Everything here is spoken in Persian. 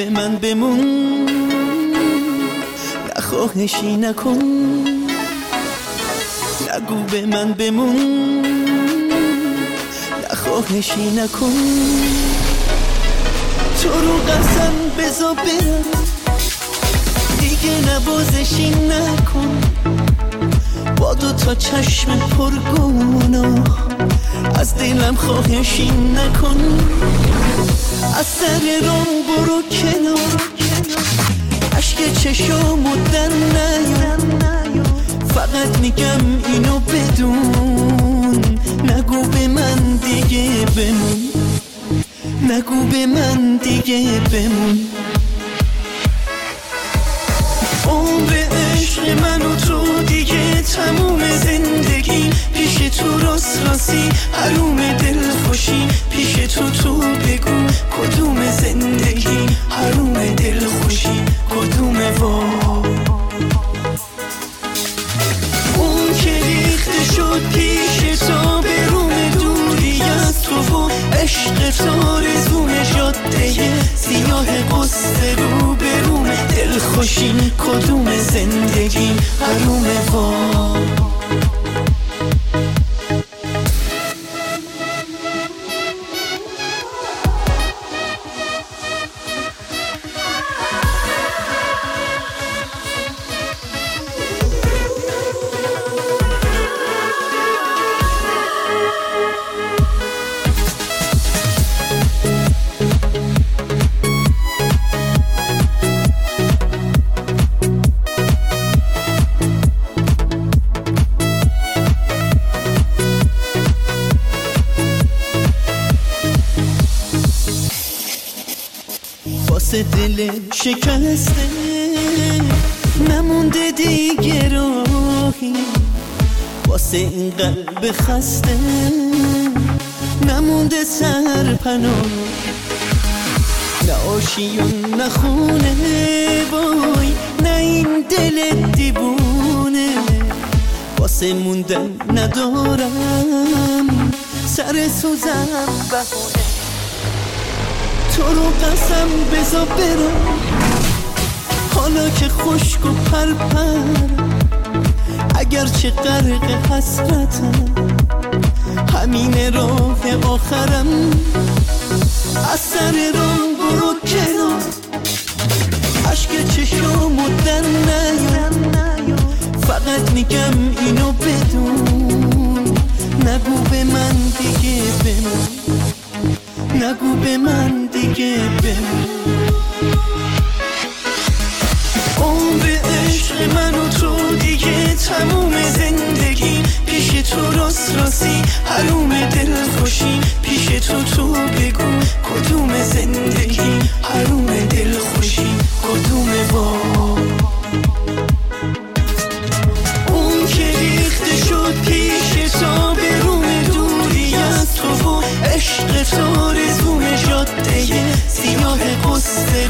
به من بمون. نخواهشی نکن. نگو به من بمون. نخواهشی نکن. تو رو قسم بزا برم. دیگه نوازشی نکن. با دو تا چشم پرگناه از دلم خواهشی نکن. از سر رام برو کنار. عشق چشامو در نیار. فقط میگم اینو بدون. نگو به من دیگه بمون. نگو به من دیگه بمون. عمر عشق من راستی حروم دل خوشی پیش تو تو بگو کدوم زندگی؟ حروم دل خوشی کدوم وا اون که ریخته شد پیش تو به روم دوری از تو و عشق واسه دل شکسته نمونده دیگه راهی. واسه این قلب خسته نمونده سرپناه. نه آشی نه خونه وای نه این دل دیوونه. واسه موندن ندارم سر سوزم بهونه. تو رو قسم بزا برم حالا که خشک و پرپر اگر چه غرق حسرتم همین راه آخرم. از سر راه برو کنار. عشق چشامو در نیار. فقط میگم اینو بدون. نگو به من دیگه بمون نگو به من دیگه بمون عمر عشق من و تو دیگه تموم زندگی پیش تو راست راستی حروم دل خوشی پیش تو تو بگو کدوم زندگی حروم دل خوشی کدوم وا اون که ریخته شد پیش تو به روم دوری از تو و عشق تو wasted